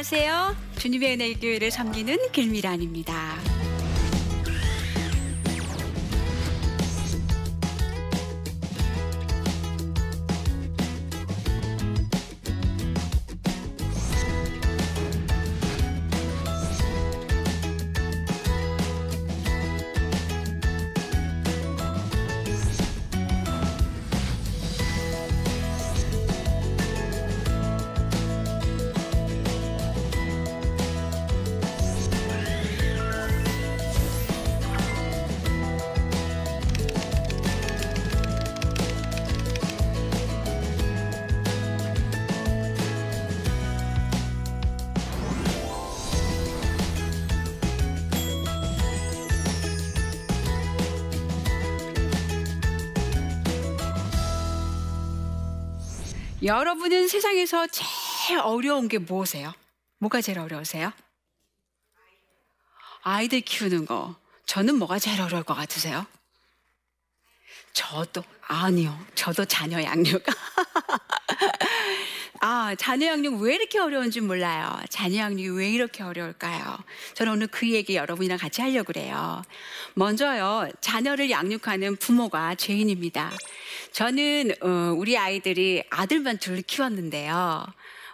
안녕하세요. 주님의 은혜 교회를 섬기는 길미란입니다. 여러분은 세상에서 제일 어려운 게 무엇이에요? 뭐가 제일 어려우세요? 아이들 키우는 거. 저는 뭐가 제일 어려울 것 같으세요? 저도 아니요. 저도 자녀 양육. 아, 자녀 양육 왜 이렇게 어려운지 몰라요. 자녀 양육이 왜 이렇게 어려울까요? 저는 오늘 그 얘기 여러분이랑 같이 하려고 그래요. 먼저요, 자녀를 양육하는 부모가 죄인입니다. 저는 어, 우리 아이들이 아들만 둘 키웠는데요.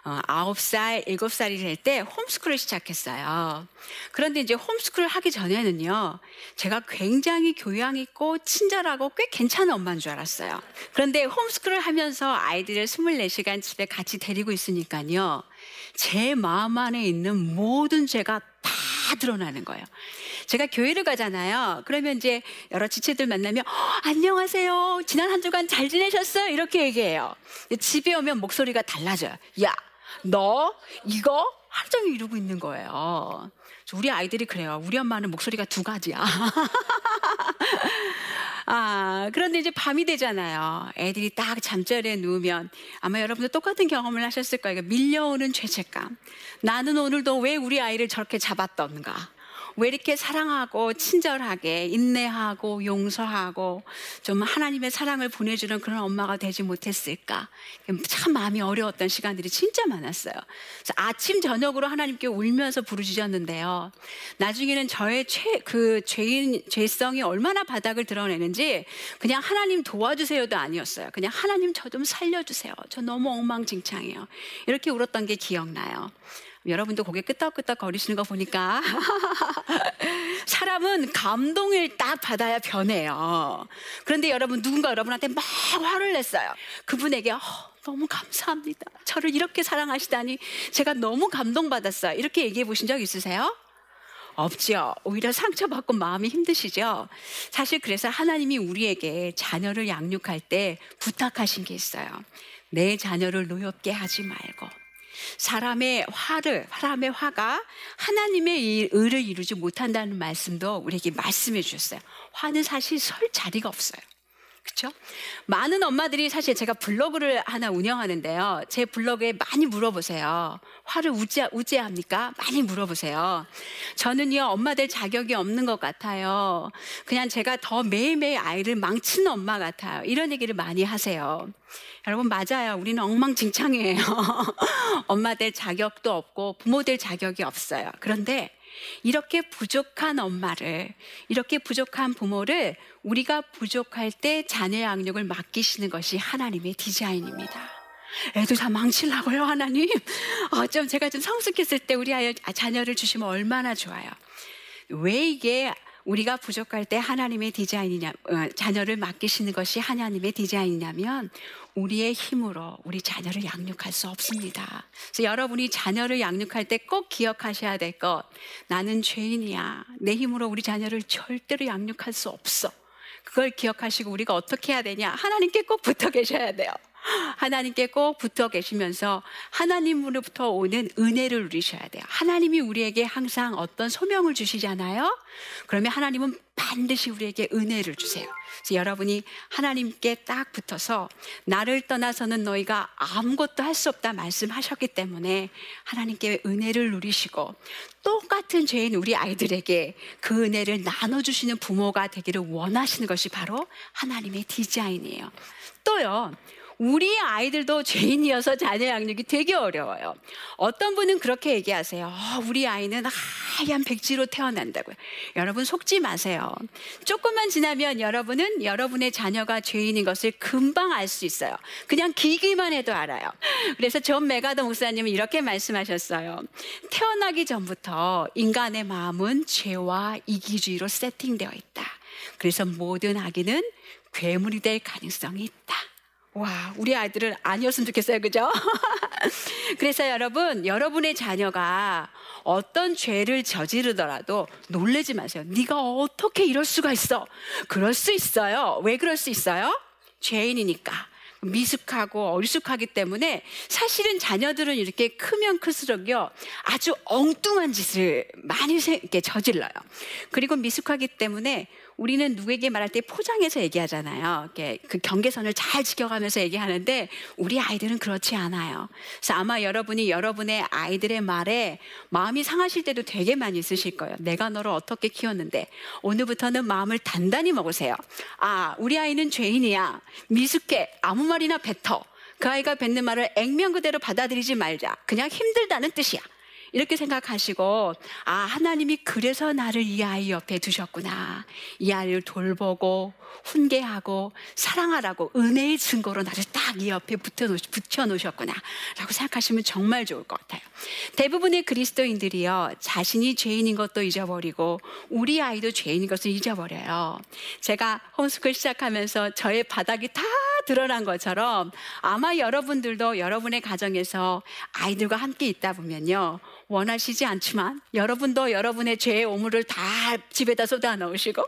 어, 9살, 7살이 될 때 홈스쿨을 시작했어요. 그런데 이제 홈스쿨을 하기 전에는요, 제가 굉장히 교양 있고 친절하고 꽤 괜찮은 엄마인 줄 알았어요. 그런데 홈스쿨을 하면서 아이들을 24시간 집에 같이 데리고 있으니까요, 제 마음 안에 있는 모든 죄가 다 드러나는 거예요. 제가 교회를 가잖아요. 그러면 이제 여러 지체들 만나면 어, 안녕하세요. 지난 한 주간 잘 지내셨어요? 이렇게 얘기해요. 집에 오면 목소리가 달라져요. 야, 너 이거 하루 종일 이러고 있는 거예요. 우리 아이들이 그래요. 우리 엄마는 목소리가 두 가지야. 아, 그런데 이제 밤이 되잖아요. 애들이 딱 잠자리에 누우면 아마 여러분도 똑같은 경험을 하셨을 거예요. 밀려오는 죄책감. 나는 오늘도 왜 우리 아이를 저렇게 잡았던가. 왜 이렇게 사랑하고 친절하게 인내하고 용서하고 좀 하나님의 사랑을 보내주는 그런 엄마가 되지 못했을까? 참 마음이 어려웠던 시간들이 진짜 많았어요. 아침 저녁으로 하나님께 울면서 부르짖었는데요. 나중에는 저의 죄, 그 죄인 죄성이 얼마나 바닥을 드러내는지 그냥 하나님 도와주세요도 아니었어요. 그냥 하나님 저 좀 살려주세요. 저 너무 엉망진창이에요. 이렇게 울었던 게 기억나요. 여러분도 고개 끄덕끄덕 거리시는 거 보니까 사람은 감동을 딱 받아야 변해요. 그런데 여러분 누군가 여러분한테 막 화를 냈어요. 그분에게 어, 너무 감사합니다. 저를 이렇게 사랑하시다니 제가 너무 감동받았어요. 이렇게 얘기해 보신 적 있으세요? 없죠. 오히려 상처받고 마음이 힘드시죠? 사실 그래서 하나님이 우리에게 자녀를 양육할 때 부탁하신 게 있어요. 내 자녀를 노엽게 하지 말고 사람의 화를 사람의 화가 하나님의 의를 이루지 못한다는 말씀도 우리에게 말씀해 주셨어요. 화는 사실 설 자리가 없어요. 그렇죠? 많은 엄마들이 사실 제가 블로그를 하나 운영하는데요. 제 블로그에 많이 물어보세요. 화를 우째, 우째합니까? 많이 물어보세요. 저는요, 엄마들 자격이 없는 것 같아요. 그냥 제가 더 매일매일 아이를 망치는 엄마 같아요. 이런 얘기를 많이 하세요. 여러분, 맞아요. 우리는 엉망진창이에요. 엄마들 자격도 없고 부모들 자격이 없어요. 그런데 이렇게 부족한 엄마를, 이렇게 부족한 부모를 우리가 부족할 때 자녀 양육을 맡기시는 것이 하나님의 디자인입니다. 애들 다 망치려고요, 하나님? 어, 좀 제가 좀 성숙했을 때 우리 아이, 자녀를 주시면 얼마나 좋아요. 왜 이게 우리가 부족할 때 하나님의 디자인이냐, 어, 자녀를 맡기시는 것이 하나님의 디자인이냐면 우리의 힘으로 우리 자녀를 양육할 수 없습니다. 그래서 여러분이 자녀를 양육할 때 꼭 기억하셔야 될 것, 나는 죄인이야. 내 힘으로 우리 자녀를 절대로 양육할 수 없어. 그걸 기억하시고 우리가 어떻게 해야 되냐? 하나님께 꼭 붙어 계셔야 돼요. 하나님께 꼭 붙어 계시면서 하나님으로부터 오는 은혜를 누리셔야 돼요. 하나님이 우리에게 항상 어떤 소명을 주시잖아요. 그러면 하나님은 반드시 우리에게 은혜를 주세요. 그래서 여러분이 하나님께 딱 붙어서 나를 떠나서는 너희가 아무것도 할 수 없다 말씀하셨기 때문에 하나님께 은혜를 누리시고 똑같은 죄인 우리 아이들에게 그 은혜를 나눠주시는 부모가 되기를 원하시는 것이 바로 하나님의 디자인이에요. 또요, 우리 아이들도 죄인이어서 자녀 양육이 되게 어려워요. 어떤 분은 그렇게 얘기하세요. 어, 우리 아이는 하얀 백지로 태어난다고요. 여러분 속지 마세요. 조금만 지나면 여러분은 여러분의 자녀가 죄인인 것을 금방 알 수 있어요. 그냥 기기만 해도 알아요. 그래서 존 맥아더 목사님은 이렇게 말씀하셨어요. 태어나기 전부터 인간의 마음은 죄와 이기주의로 세팅되어 있다. 그래서 모든 아기는 괴물이 될 가능성이 있다. 와, 우리 아이들은 아니었으면 좋겠어요. 그죠? 그래서 여러분, 여러분의 자녀가 어떤 죄를 저지르더라도 놀래지 마세요. 네가 어떻게 이럴 수가 있어? 그럴 수 있어요. 왜 그럴 수 있어요? 죄인이니까. 미숙하고 어리숙하기 때문에 사실은 자녀들은 이렇게 크면 클수록요 아주 엉뚱한 짓을 많이 저질러요. 그리고 미숙하기 때문에 우리는 누구에게 말할 때 포장해서 얘기하잖아요. 그 경계선을 잘 지켜가면서 얘기하는데 우리 아이들은 그렇지 않아요. 그래서 아마 여러분이 여러분의 아이들의 말에 마음이 상하실 때도 되게 많이 있으실 거예요. 내가 너를 어떻게 키웠는데 오늘부터는 마음을 단단히 먹으세요. 아, 우리 아이는 죄인이야. 미숙해. 아무 말이나 뱉어. 그 아이가 뱉는 말을 액면 그대로 받아들이지 말자. 그냥 힘들다는 뜻이야. 이렇게 생각하시고 아 하나님이 그래서 나를 이 아이 옆에 두셨구나. 이 아이를 돌보고 훈계하고 사랑하라고 은혜의 증거로 나를 딱 이 옆에 붙여 놓으셨구나. 라고 생각하시면 정말 좋을 것 같아요. 대부분의 그리스도인들이요 자신이 죄인인 것도 잊어버리고 우리 아이도 죄인인 것을 잊어버려요. 제가 홈스쿨 시작하면서 저의 바닥이 다 드러난 것처럼 아마 여러분들도 여러분의 가정에서 아이들과 함께 있다 보면요 원하시지 않지만 여러분도 여러분의 죄의 오물을 다 집에다 쏟아 넣으시고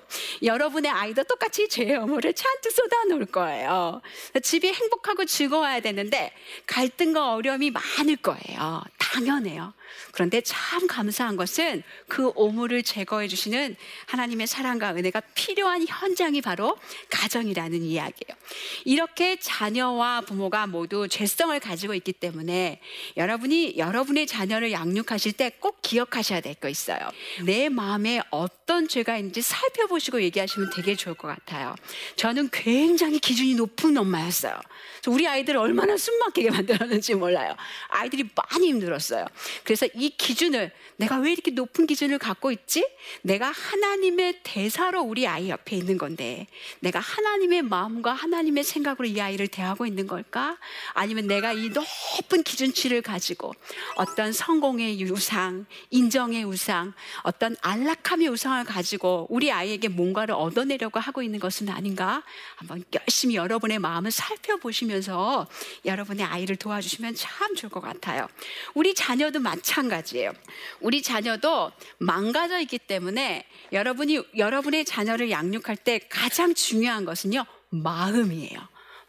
여러분의 아이도 똑같이 죄의 오물을 잔뜩 쏟아 놓을 거예요. 집이 행복하고 즐거워야 되는데 갈등과 어려움이 많을 거예요. 당연해요. 그런데 참 감사한 것은 그 오물을 제거해 주시는 하나님의 사랑과 은혜가 필요한 현장이 바로 가정이라는 이야기예요. 이렇게 자녀와 부모가 모두 죄성을 가지고 있기 때문에 여러분이 여러분의 자녀를 양육하실 때 꼭 기억하셔야 될 거 있어요. 내 마음에 어떤 죄가 있는지 살펴보시고 얘기하시면 되게 좋을 것 같아요. 저는 굉장히 기준이 높은 엄마였어요. 우리 아이들을 얼마나 숨막히게 만들었는지 몰라요. 아이들이 많이 힘들었어요. 그래서 이 기준을 내가 왜 이렇게 높은 기준을 갖고 있지? 내가 하나님의 대사로 우리 아이 옆에 있는 건데 내가 하나님의 마음과 하나님의 생각으로 이 아이를 대하고 있는 걸까? 아니면 내가 이 높은 기준치를 가지고 어떤 성공의 우상, 인정의 우상, 어떤 안락함의 우상을 가지고 우리 아이에게 뭔가를 얻어내려고 하고 있는 것은 아닌가? 한번 열심히 여러분의 마음을 살펴보시면서 여러분의 아이를 도와주시면 참 좋을 것 같아요. 우리 자녀도 마찬가지 예요. 우리 자녀도 망가져 있기 때문에 여러분이 여러분의 자녀를 양육할 때 가장 중요한 것은요, 마음이에요.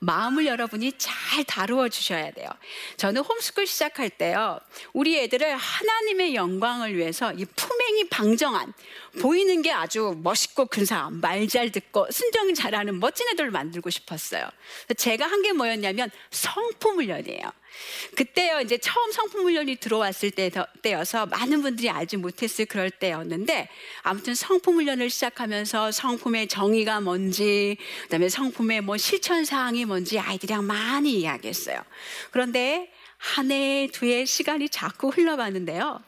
마음을 여러분이 잘 다루어 주셔야 돼요. 저는 홈스쿨 시작할 때요, 우리 애들을 하나님의 영광을 위해서 이 품행이 방정한, 보이는 게 아주 멋있고 근사한, 말 잘 듣고 순정 잘하는 멋진 애들을 만들고 싶었어요. 제가 한 게 뭐였냐면 성품 훈련이에요. 그때요 이제 처음 성품 훈련이 들어왔을 때, 때여서 많은 분들이 알지 못했을 그럴 때였는데 아무튼 성품 훈련을 시작하면서 성품의 정의가 뭔지 그다음에 성품의 뭐 실천 사항이 뭔지 아이들이랑 많이 이야기했어요. 그런데 한 해, 두 해 시간이 자꾸 흘러가는데요.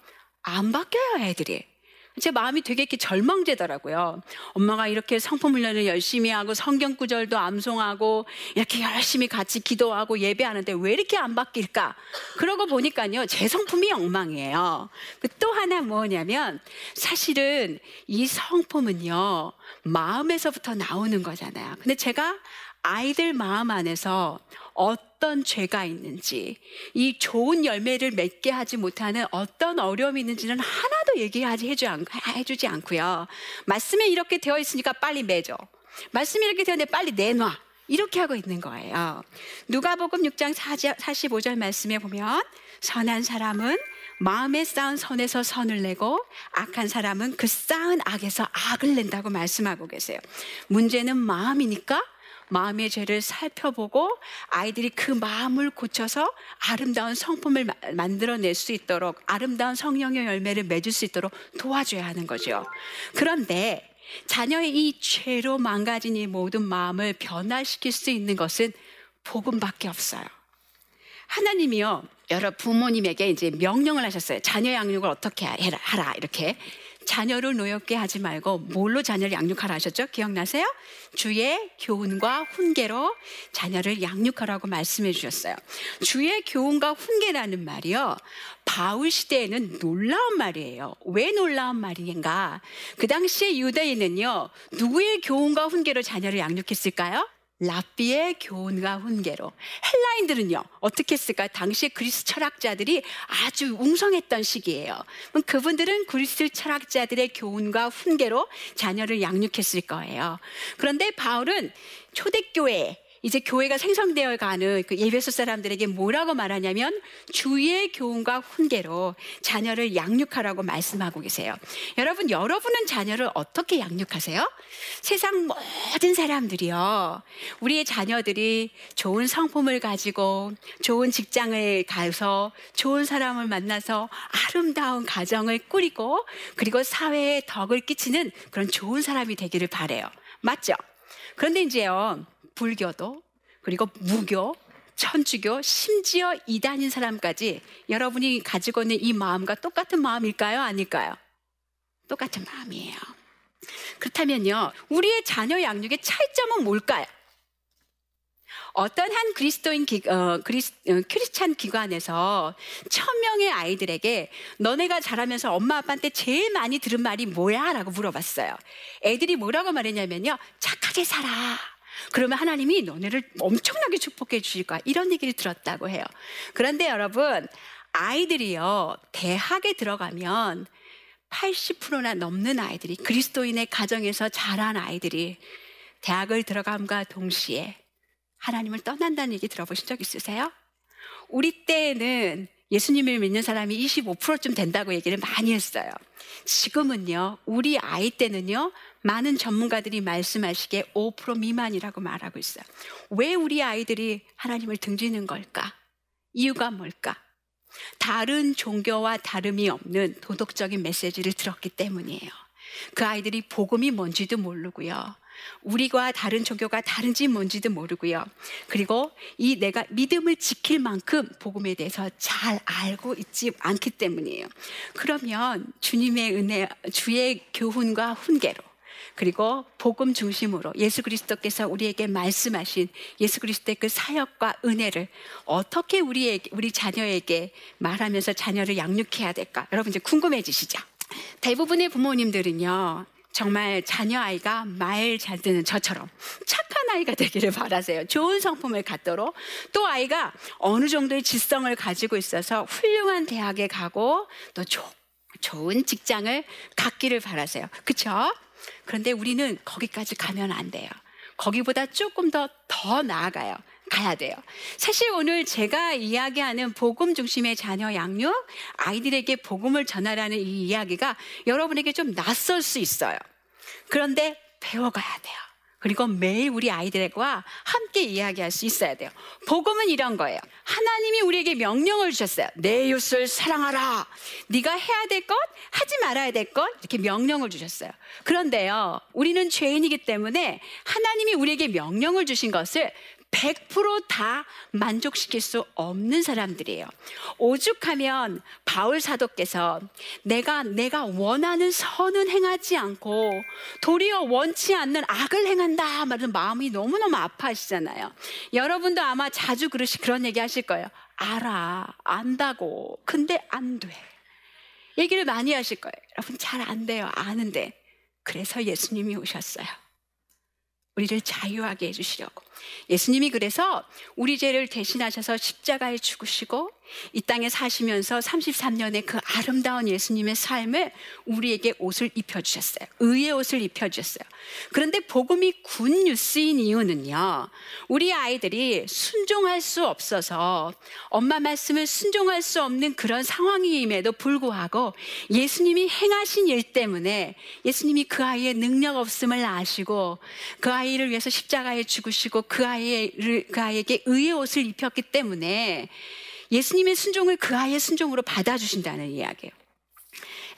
안 바뀌어요, 애들이. 제 마음이 되게 이렇게 절망되더라고요. 엄마가 이렇게 성품 훈련을 열심히 하고 성경 구절도 암송하고 이렇게 열심히 같이 기도하고 예배하는데 왜 이렇게 안 바뀔까? 그러고 보니까요, 제 성품이 엉망이에요. 그또 하나 뭐냐면 사실은 이 성품은요, 마음에서부터 나오는 거잖아요. 근데 제가 아이들 마음 안에서 어떤 죄가 있는지, 이 좋은 열매를 맺게 하지 못하는 어떤 어려움이 있는지는 하나도 얘기하지 해주지 않고요. 말씀에 이렇게 되어 있으니까 빨리 맺어. 말씀이 이렇게 되었는데 빨리 내놔. 이렇게 하고 있는 거예요. 누가복음 6장 45절 말씀에 보면 선한 사람은 마음에 쌓은 선에서 선을 내고 악한 사람은 그 쌓은 악에서 악을 낸다고 말씀하고 계세요. 문제는 마음이니까 마음의 죄를 살펴보고 아이들이 그 마음을 고쳐서 아름다운 성품을 만들어낼 수 있도록 아름다운 성령의 열매를 맺을 수 있도록 도와줘야 하는 거죠. 그런데 자녀의 이 죄로 망가진 이 모든 마음을 변화시킬 수 있는 것은 복음밖에 없어요. 하나님이요, 여러 부모님에게 이제 명령을 하셨어요. 자녀 양육을 어떻게 해라, 하라, 이렇게. 자녀를 노엽게 하지 말고 뭘로 자녀를 양육하라 하셨죠? 기억나세요? 주의 교훈과 훈계로 자녀를 양육하라고 말씀해 주셨어요. 주의 교훈과 훈계라는 말이요. 바울 시대에는 놀라운 말이에요. 왜 놀라운 말인가? 그 당시에 유대인은요, 누구의 교훈과 훈계로 자녀를 양육했을까요? 랍비의 교훈과 훈계로 헬라인들은요 어떻게 했을까? 당시 그리스 철학자들이 아주 웅성했던 시기예요. 그분들은 그리스 철학자들의 교훈과 훈계로 자녀를 양육했을 거예요. 그런데 바울은 초대교회 이제 교회가 생성되어 가는 그 예배소 사람들에게 뭐라고 말하냐면 주의 교훈과 훈계로 자녀를 양육하라고 말씀하고 계세요. 여러분, 여러분은 자녀를 어떻게 양육하세요? 세상 모든 사람들이요. 우리의 자녀들이 좋은 성품을 가지고 좋은 직장을 가서 좋은 사람을 만나서 아름다운 가정을 꾸리고 그리고 사회에 덕을 끼치는 그런 좋은 사람이 되기를 바래요. 맞죠? 그런데 이제요. 불교도 그리고 무교, 천주교, 심지어 이단인 사람까지 여러분이 가지고 있는 이 마음과 똑같은 마음일까요? 아닐까요? 똑같은 마음이에요. 그렇다면요, 우리의 자녀 양육의 차이점은 뭘까요? 어떤 한 그리스도인 기, 어, 그리스, 어, 크리스찬 기관에서 천 명의 아이들에게 너네가 자라면서 엄마 아빠한테 제일 많이 들은 말이 뭐야? 라고 물어봤어요. 애들이 뭐라고 말했냐면요. 착하게 살아. 그러면 하나님이 너네를 엄청나게 축복해 주실 거야. 이런 얘기를 들었다고 해요. 그런데 여러분, 아이들이요, 대학에 들어가면 80%나 넘는 아이들이, 그리스도인의 가정에서 자란 아이들이 대학을 들어감과 동시에 하나님을 떠난다는 얘기 들어보신 적 있으세요? 우리 때에는 예수님을 믿는 사람이 25%쯤 된다고 얘기를 많이 했어요. 지금은요, 우리 아이 때는요, 많은 전문가들이 말씀하시기에 5% 미만이라고 말하고 있어요. 왜 우리 아이들이 하나님을 등지는 걸까? 이유가 뭘까? 다른 종교와 다름이 없는 도덕적인 메시지를 들었기 때문이에요. 그 아이들이 복음이 뭔지도 모르고요. 우리가 다른 종교가 다른지 뭔지도 모르고요. 그리고 이 내가 믿음을 지킬 만큼 복음에 대해서 잘 알고 있지 않기 때문이에요. 그러면 주님의 은혜, 주의 교훈과 훈계로 그리고 복음 중심으로 예수 그리스도께서 우리에게 말씀하신 예수 그리스도의 그 사역과 은혜를 어떻게 우리에게, 우리 자녀에게 말하면서 자녀를 양육해야 될까? 여러분 이제 궁금해지시죠? 대부분의 부모님들은요, 정말 자녀 아이가 말 잘 듣는 저처럼 착한 아이가 되기를 바라세요. 좋은 성품을 갖도록 또 아이가 어느 정도의 지성을 가지고 있어서 훌륭한 대학에 가고 또 조, 좋은 직장을 갖기를 바라세요. 그렇죠? 그런데 우리는 거기까지 가면 안 돼요. 거기보다 조금 더 더 나아가요. 가야 돼요. 사실 오늘 제가 이야기하는 복음 중심의 자녀 양육, 아이들에게 복음을 전하라는 이 이야기가 여러분에게 좀 낯설 수 있어요. 그런데 배워가야 돼요. 그리고 매일 우리 아이들과 함께 이야기할 수 있어야 돼요. 복음은 이런 거예요. 하나님이 우리에게 명령을 주셨어요. 내 이웃을 사랑하라. 네가 해야 될 것, 하지 말아야 될 것, 이렇게 명령을 주셨어요. 그런데요, 우리는 죄인이기 때문에 하나님이 우리에게 명령을 주신 것을 100%다 만족시킬 수 없는 사람들이에요. 오죽하면 바울 사도께서 내가 내가 원하는 선은 행하지 않고 도리어 원치 않는 악을 행한다 말은 마음이 너무너무 아파하시잖아요. 여러분도 아마 자주 그러시 그런 얘기 하실 거예요. 알아. 안다고. 근데 안 돼. 얘기를 많이 하실 거예요. 여러분 잘 안 돼요. 아는데. 그래서 예수님이 오셨어요. 우리를 자유하게 해 주시려고. 예수님이 그래서 우리 죄를 대신하셔서 십자가에 죽으시고 이 땅에 사시면서 33년의 그 아름다운 예수님의 삶을 우리에게 옷을 입혀주셨어요. 의의 옷을 입혀주셨어요. 그런데 복음이 군 뉴스인 이유는요, 우리 아이들이 순종할 수 없어서 엄마 말씀을 순종할 수 없는 그런 상황임에도 불구하고 예수님이 행하신 일 때문에 예수님이 그 아이의 능력 없음을 아시고 그 아이를 위해서 십자가에 죽으시고 그 아이를, 그 아이에게 의의 옷을 입혔기 때문에 예수님의 순종을 그 아이의 순종으로 받아주신다는 이야기예요.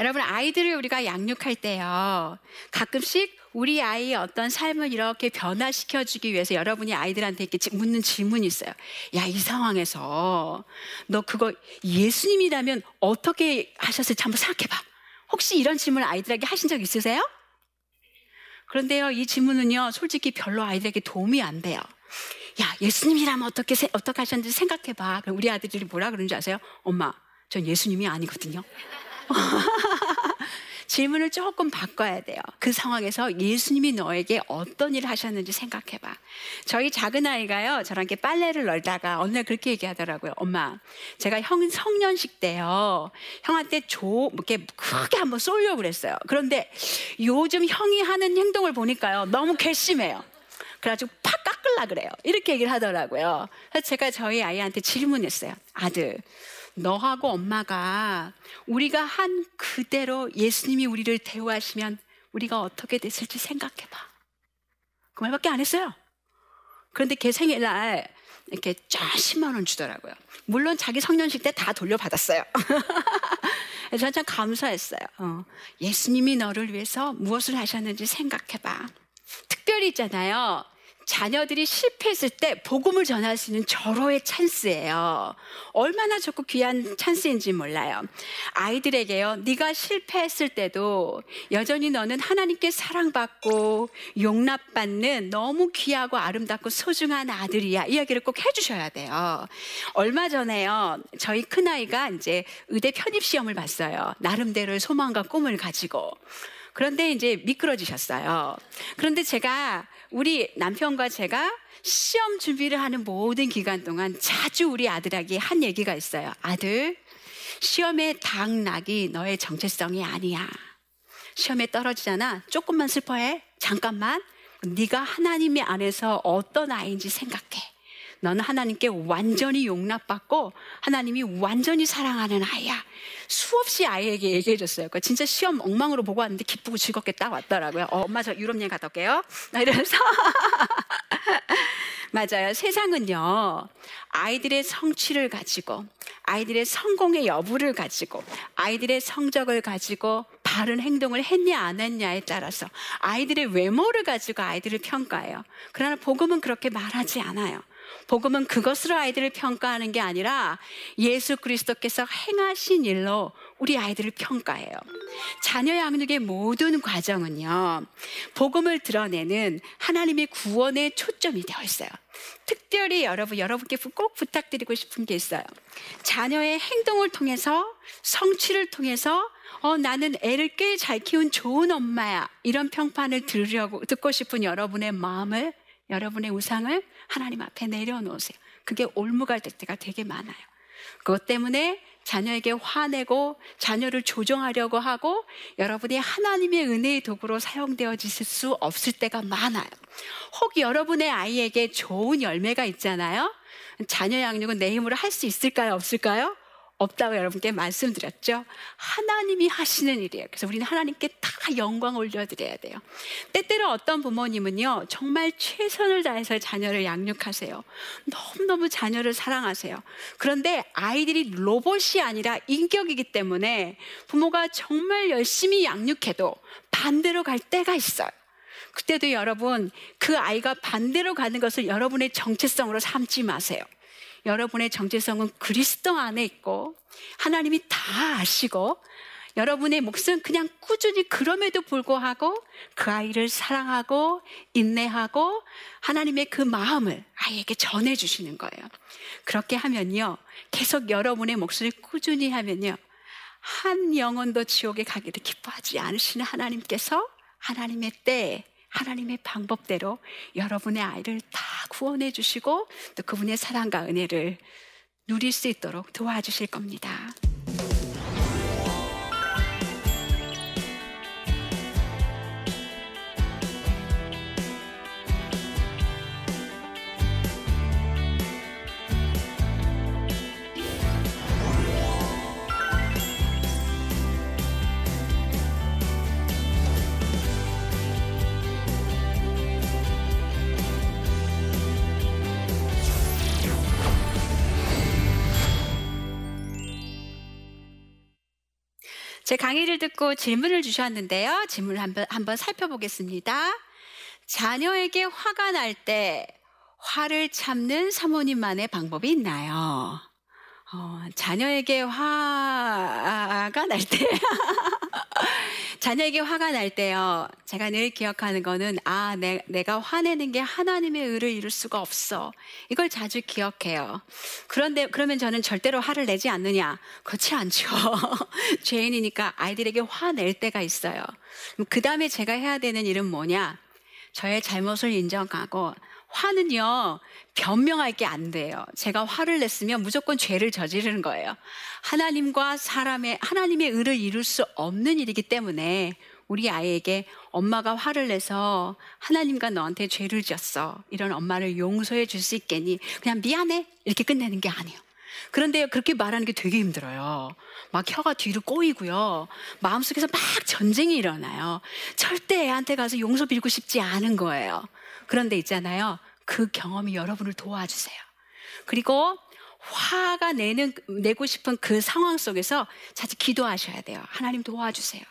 여러분, 아이들을 우리가 양육할 때요, 가끔씩 우리 아이의 어떤 삶을 이렇게 변화시켜 주기 위해서 여러분이 아이들한테 이렇게 묻는 질문이 있어요. 야, 이 상황에서 너 그거 예수님이라면 어떻게 하셨을지 한번 생각해 봐. 혹시 이런 질문을 아이들에게 하신 적 있으세요? 그런데요, 이 질문은요, 솔직히 별로 아이들에게 도움이 안 돼요. 야, 예수님이라면 어떻게, 어떻게 하셨는지 생각해봐. 우리 아들들이 뭐라 그러는지 아세요? 엄마, 전 예수님이 아니거든요. 질문을 조금 바꿔야 돼요. 그 상황에서 예수님이 너에게 어떤 일을 하셨는지 생각해 봐. 저희 작은 아이가요, 저랑 이렇게 빨래를 널다가 어느 날 그렇게 얘기하더라고요. 엄마, 제가 형 성년식 때요, 형한테 조, 이렇게 크게 한번 쏠려고 그랬어요. 그런데 요즘 형이 하는 행동을 보니까요, 너무 괘씸해요. 그래가지고 팍 깎을라 그래요. 이렇게 얘기를 하더라고요. 그래서 제가 저희 아이한테 질문했어요. 아들, 너하고 엄마가 우리가 한 그대로 예수님이 우리를 대우하시면 우리가 어떻게 됐을지 생각해봐. 그 말밖에 안 했어요. 그런데 걔 생일날 이렇게 쫙 10만 원 주더라고요. 물론 자기 성년식 때 다 돌려받았어요. 저는 참 감사했어요. 어. 예수님이 너를 위해서 무엇을 하셨는지 생각해봐. 특별히 있잖아요. 자녀들이 실패했을 때 복음을 전할 수 있는 절호의 찬스예요. 얼마나 좋고 귀한 찬스인지 몰라요. 아이들에게요. 네가 실패했을 때도 여전히 너는 하나님께 사랑받고 용납받는 너무 귀하고 아름답고 소중한 아들이야. 이야기를 꼭 해주셔야 돼요. 얼마 전에요. 저희 큰아이가 이제 의대 편입 시험을 봤어요. 나름대로의 소망과 꿈을 가지고. 그런데 이제 미끄러지셨어요. 그런데 제가 우리 남편과 제가 시험 준비를 하는 모든 기간 동안 자주 우리 아들에게 한 얘기가 있어요. 아들, 시험에 당락이 너의 정체성이 아니야. 시험에 떨어지잖아. 조금만 슬퍼해. 잠깐만. 네가 하나님의 안에서 어떤 아이인지 생각해. 너는 하나님께 완전히 용납받고 하나님이 완전히 사랑하는 아이야. 수없이 아이에게 얘기해 줬어요. 그러니까 진짜 시험 엉망으로 보고 왔는데 기쁘고 즐겁게 딱 왔더라고요. 어, 엄마 저 유럽 여행 갔다 올게요. 이러면서. 맞아요. 세상은요, 아이들의 성취를 가지고, 아이들의 성공의 여부를 가지고, 아이들의 성적을 가지고, 바른 행동을 했냐, 안 했냐에 따라서, 아이들의 외모를 가지고 아이들을 평가해요. 그러나 복음은 그렇게 말하지 않아요. 복음은 그것으로 아이들을 평가하는 게 아니라 예수 그리스도께서 행하신 일로 우리 아이들을 평가해요. 자녀 양육의 모든 과정은요, 복음을 드러내는 하나님의 구원에 초점이 되어 있어요. 특별히 여러분, 여러분께 꼭 부탁드리고 싶은 게 있어요. 자녀의 행동을 통해서, 성취를 통해서, 어, 나는 애를 꽤 잘 키운 좋은 엄마야. 이런 평판을 들으려고, 듣고 싶은 여러분의 마음을, 여러분의 우상을 하나님 앞에 내려놓으세요. 그게 올무갈 때가 되게 많아요. 그것 때문에 자녀에게 화내고 자녀를 조종하려고 하고 여러분이 하나님의 은혜의 도구로 사용되어질 수 없을 때가 많아요. 혹 여러분의 아이에게 좋은 열매가 있잖아요. 자녀 양육은 내 힘으로 할 수 있을까요? 없을까요? 없다고 여러분께 말씀드렸죠. 하나님이 하시는 일이에요. 그래서 우리는 하나님께 다 영광 올려드려야 돼요. 때때로 어떤 부모님은요, 정말 최선을 다해서 자녀를 양육하세요. 너무너무 자녀를 사랑하세요. 그런데 아이들이 로봇이 아니라 인격이기 때문에 부모가 정말 열심히 양육해도 반대로 갈 때가 있어요. 그때도 여러분, 그 아이가 반대로 가는 것을 여러분의 정체성으로 삼지 마세요. 여러분의 정체성은 그리스도 안에 있고 하나님이 다 아시고 여러분의 몫은 그냥 꾸준히 그럼에도 불구하고 그 아이를 사랑하고 인내하고 하나님의 그 마음을 아이에게 전해주시는 거예요. 그렇게 하면요. 계속 여러분의 몫을 꾸준히 하면요. 한 영혼도 지옥에 가기를 기뻐하지 않으시는 하나님께서 하나님의 때 하나님의 방법대로 여러분의 아이를 다 구원해 주시고 또 그분의 사랑과 은혜를 누릴 수 있도록 도와주실 겁니다. 제 강의를 듣고 질문을 주셨는데요. 질문을 한번, 한번 살펴보겠습니다. 자녀에게 화가 날 때 화를 참는 사모님만의 방법이 있나요? 어, 자녀에게 화가 날 때, 자녀에게 화가 날 때요, 제가 늘 기억하는 거는, 아, 내, 내가 화내는 게 하나님의 의를 이룰 수가 없어. 이걸 자주 기억해요. 그런데, 그러면 저는 절대로 화를 내지 않느냐? 그렇지 않죠. 죄인이니까 아이들에게 화낼 때가 있어요. 그 다음에 제가 해야 되는 일은 뭐냐? 저의 잘못을 인정하고, 화는요, 변명할 게 안 돼요. 제가 화를 냈으면 무조건 죄를 저지르는 거예요. 하나님과 사람의, 하나님의 의를 이룰 수 없는 일이기 때문에 우리 아이에게 엄마가 화를 내서 하나님과 너한테 죄를 지었어. 이런 엄마를 용서해 줄 수 있겠니? 그냥 미안해. 이렇게 끝내는 게 아니에요. 그런데 그렇게 말하는 게 되게 힘들어요. 막 혀가 뒤로 꼬이고요. 마음속에서 막 전쟁이 일어나요. 절대 애한테 가서 용서 빌고 싶지 않은 거예요. 그런데 있잖아요. 그 경험이 여러분을 도와주세요. 그리고 화가 내는, 내고 싶은 그 상황 속에서 자칫 기도하셔야 돼요. 하나님 도와주세요.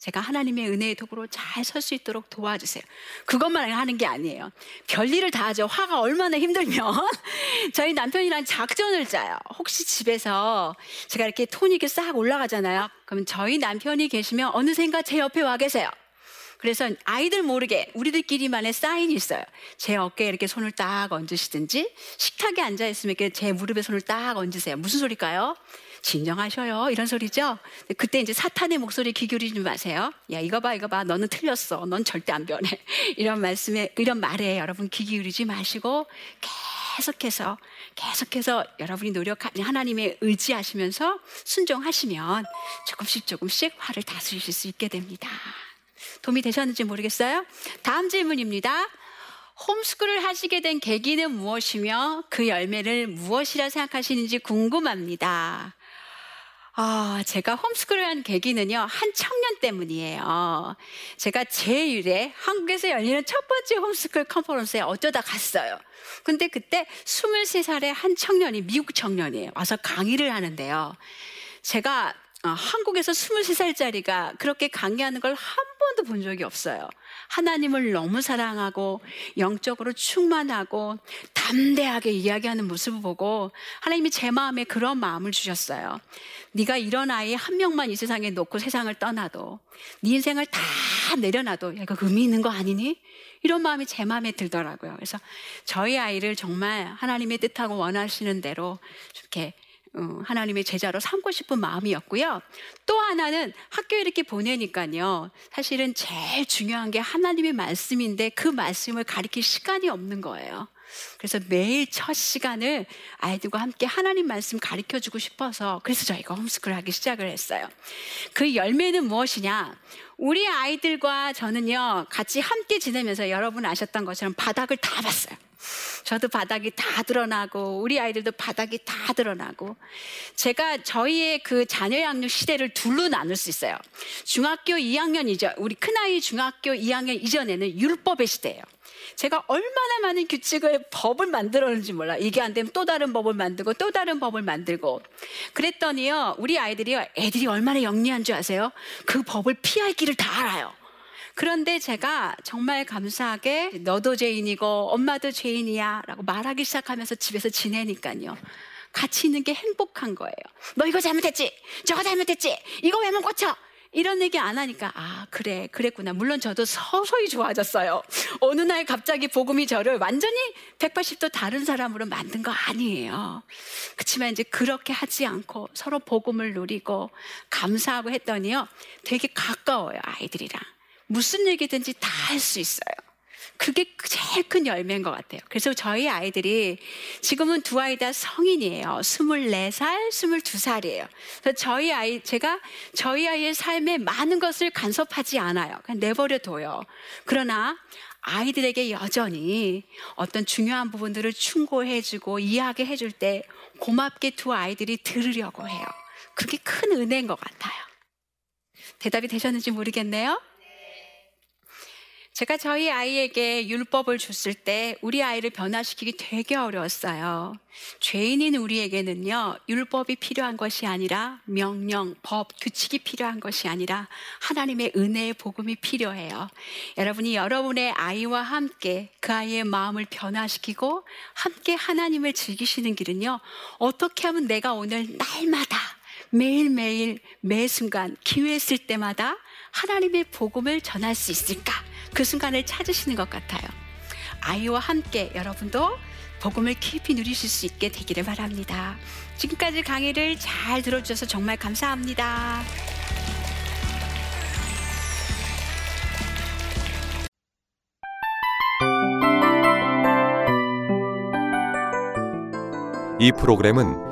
제가 하나님의 은혜의 도구로 잘 설 수 있도록 도와주세요. 그것만 하는 게 아니에요. 별일을 다 하죠. 화가 얼마나 힘들면 저희 남편이랑 작전을 짜요. 혹시 집에서 제가 이렇게 톤이 이렇게 싹 올라가잖아요. 그럼 저희 남편이 계시면 어느샌가 제 옆에 와 계세요. 그래서 아이들 모르게 우리들끼리만의 사인이 있어요. 제 어깨에 이렇게 손을 딱 얹으시든지 식탁에 앉아 있으면 이렇게 제 무릎에 손을 딱 얹으세요. 무슨 소리일까요? 진정하셔요. 이런 소리죠. 그때 이제 사탄의 목소리 귀 기울이지 마세요. 야, 이거 봐, 이거 봐. 너는 틀렸어. 넌 절대 안 변해. 이런 말씀에, 이런 말에 여러분 귀 기울이지 마시고 계속해서, 계속해서 여러분이 노력, 하나님의 의지하시면서 순종하시면 조금씩 조금씩 화를 다스리실 수 있게 됩니다. 도움이 되셨는지 모르겠어요? 다음 질문입니다. 홈스쿨을 하시게 된 계기는 무엇이며 그 열매를 무엇이라 생각하시는지 궁금합니다. 아, 제가 홈스쿨을 한 계기는요, 한 청년 때문이에요. 제가 제1회 한국에서 열리는 첫 번째 홈스쿨 컨퍼런스에 어쩌다 갔어요. 근데 그때 23살의 한 청년이, 미국 청년이에요. 와서 강의를 하는데요. 제가 어, 한국에서 23살짜리가 그렇게 강의하는 걸 한 번도 본 적이 없어요. 하나님을 너무 사랑하고 영적으로 충만하고 담대하게 이야기하는 모습을 보고 하나님이 제 마음에 그런 마음을 주셨어요. 네가 이런 아이 한 명만 이 세상에 놓고 세상을 떠나도 네 인생을 다 내려놔도 이거 의미 있는 거 아니니? 이런 마음이 제 마음에 들더라고요. 그래서 저희 아이를 정말 하나님의 뜻하고 원하시는 대로 이렇게 어, 하나님의 제자로 삼고 싶은 마음이었고요. 또 하나는 학교에 이렇게 보내니까요. 사실은 제일 중요한 게 하나님의 말씀인데 그 말씀을 가리킬 시간이 없는 거예요. 그래서 매일 첫 시간을 아이들과 함께 하나님 말씀 가르쳐 주고 싶어서 그래서 저희가 홈스쿨 하기 시작을 했어요. 그 열매는 무엇이냐? 우리 아이들과 저는요, 같이 함께 지내면서 여러분 아셨던 것처럼 바닥을 다 봤어요. 저도 바닥이 다 드러나고 우리 아이들도 바닥이 다 드러나고 제가 저희의 그 자녀 양육 시대를 둘로 나눌 수 있어요. 중학교 2학년이죠. 우리 큰아이 중학교 2학년 이전에는 율법의 시대예요. 제가 얼마나 많은 규칙을 법을 만들었는지 몰라. 이게 안 되면 또 다른 법을 만들고 또 다른 법을 만들고 그랬더니요. 우리 아이들이요. 애들이 얼마나 영리한 줄 아세요? 그 법을 피할 길을 다 알아요. 그런데 제가 정말 감사하게 너도 죄인이고 엄마도 죄인이야 라고 말하기 시작하면서 집에서 지내니까요. 같이 있는 게 행복한 거예요. 너 이거 잘못했지? 저거 잘못했지? 이거 왜 못 고쳐? 이런 얘기 안 하니까 아 그래 그랬구나 물론 저도 서서히 좋아졌어요 어느 날 갑자기 복음이 저를 완전히 180도 다른 사람으로 만든 거 아니에요 그렇지만 이제 그렇게 하지 않고 서로 복음을 누리고 감사하고 했더니요 되게 가까워요 아이들이랑 무슨 얘기든지 다 할 수 있어요. 그게 제일 큰 열매인 것 같아요. 그래서 저희 아이들이 지금은 두 아이 다 성인이에요. 24살, 22살이에요. 그래서 저희 아이, 제가 저희 아이의 삶에 많은 것을 간섭하지 않아요. 그냥 내버려 둬요. 그러나 아이들에게 여전히 어떤 중요한 부분들을 충고해주고 이해하게 해줄 때 고맙게 두 아이들이 들으려고 해요. 그게 큰 은혜인 것 같아요. 대답이 되셨는지 모르겠네요. 제가 저희 아이에게 율법을 줬을 때 우리 아이를 변화시키기 되게 어려웠어요. 죄인인 우리에게는요, 율법이 필요한 것이 아니라 명령, 법, 규칙이 필요한 것이 아니라 하나님의 은혜의 복음이 필요해요. 여러분이 여러분의 아이와 함께 그 아이의 마음을 변화시키고 함께 하나님을 즐기시는 길은요, 어떻게 하면 내가 오늘 날마다 매일매일 매 순간 기회 있을 때마다 하나님의 복음을 전할 수 있을까? 그 순간을 찾으시는 것 같아요. 아이와 함께 여러분도 복음을 깊이 누리실 수 있게 되기를 바랍니다. 지금까지 강의를 잘 들어주셔서 정말 감사합니다. 이 프로그램은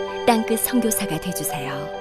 땅끝 성교사가 되주세요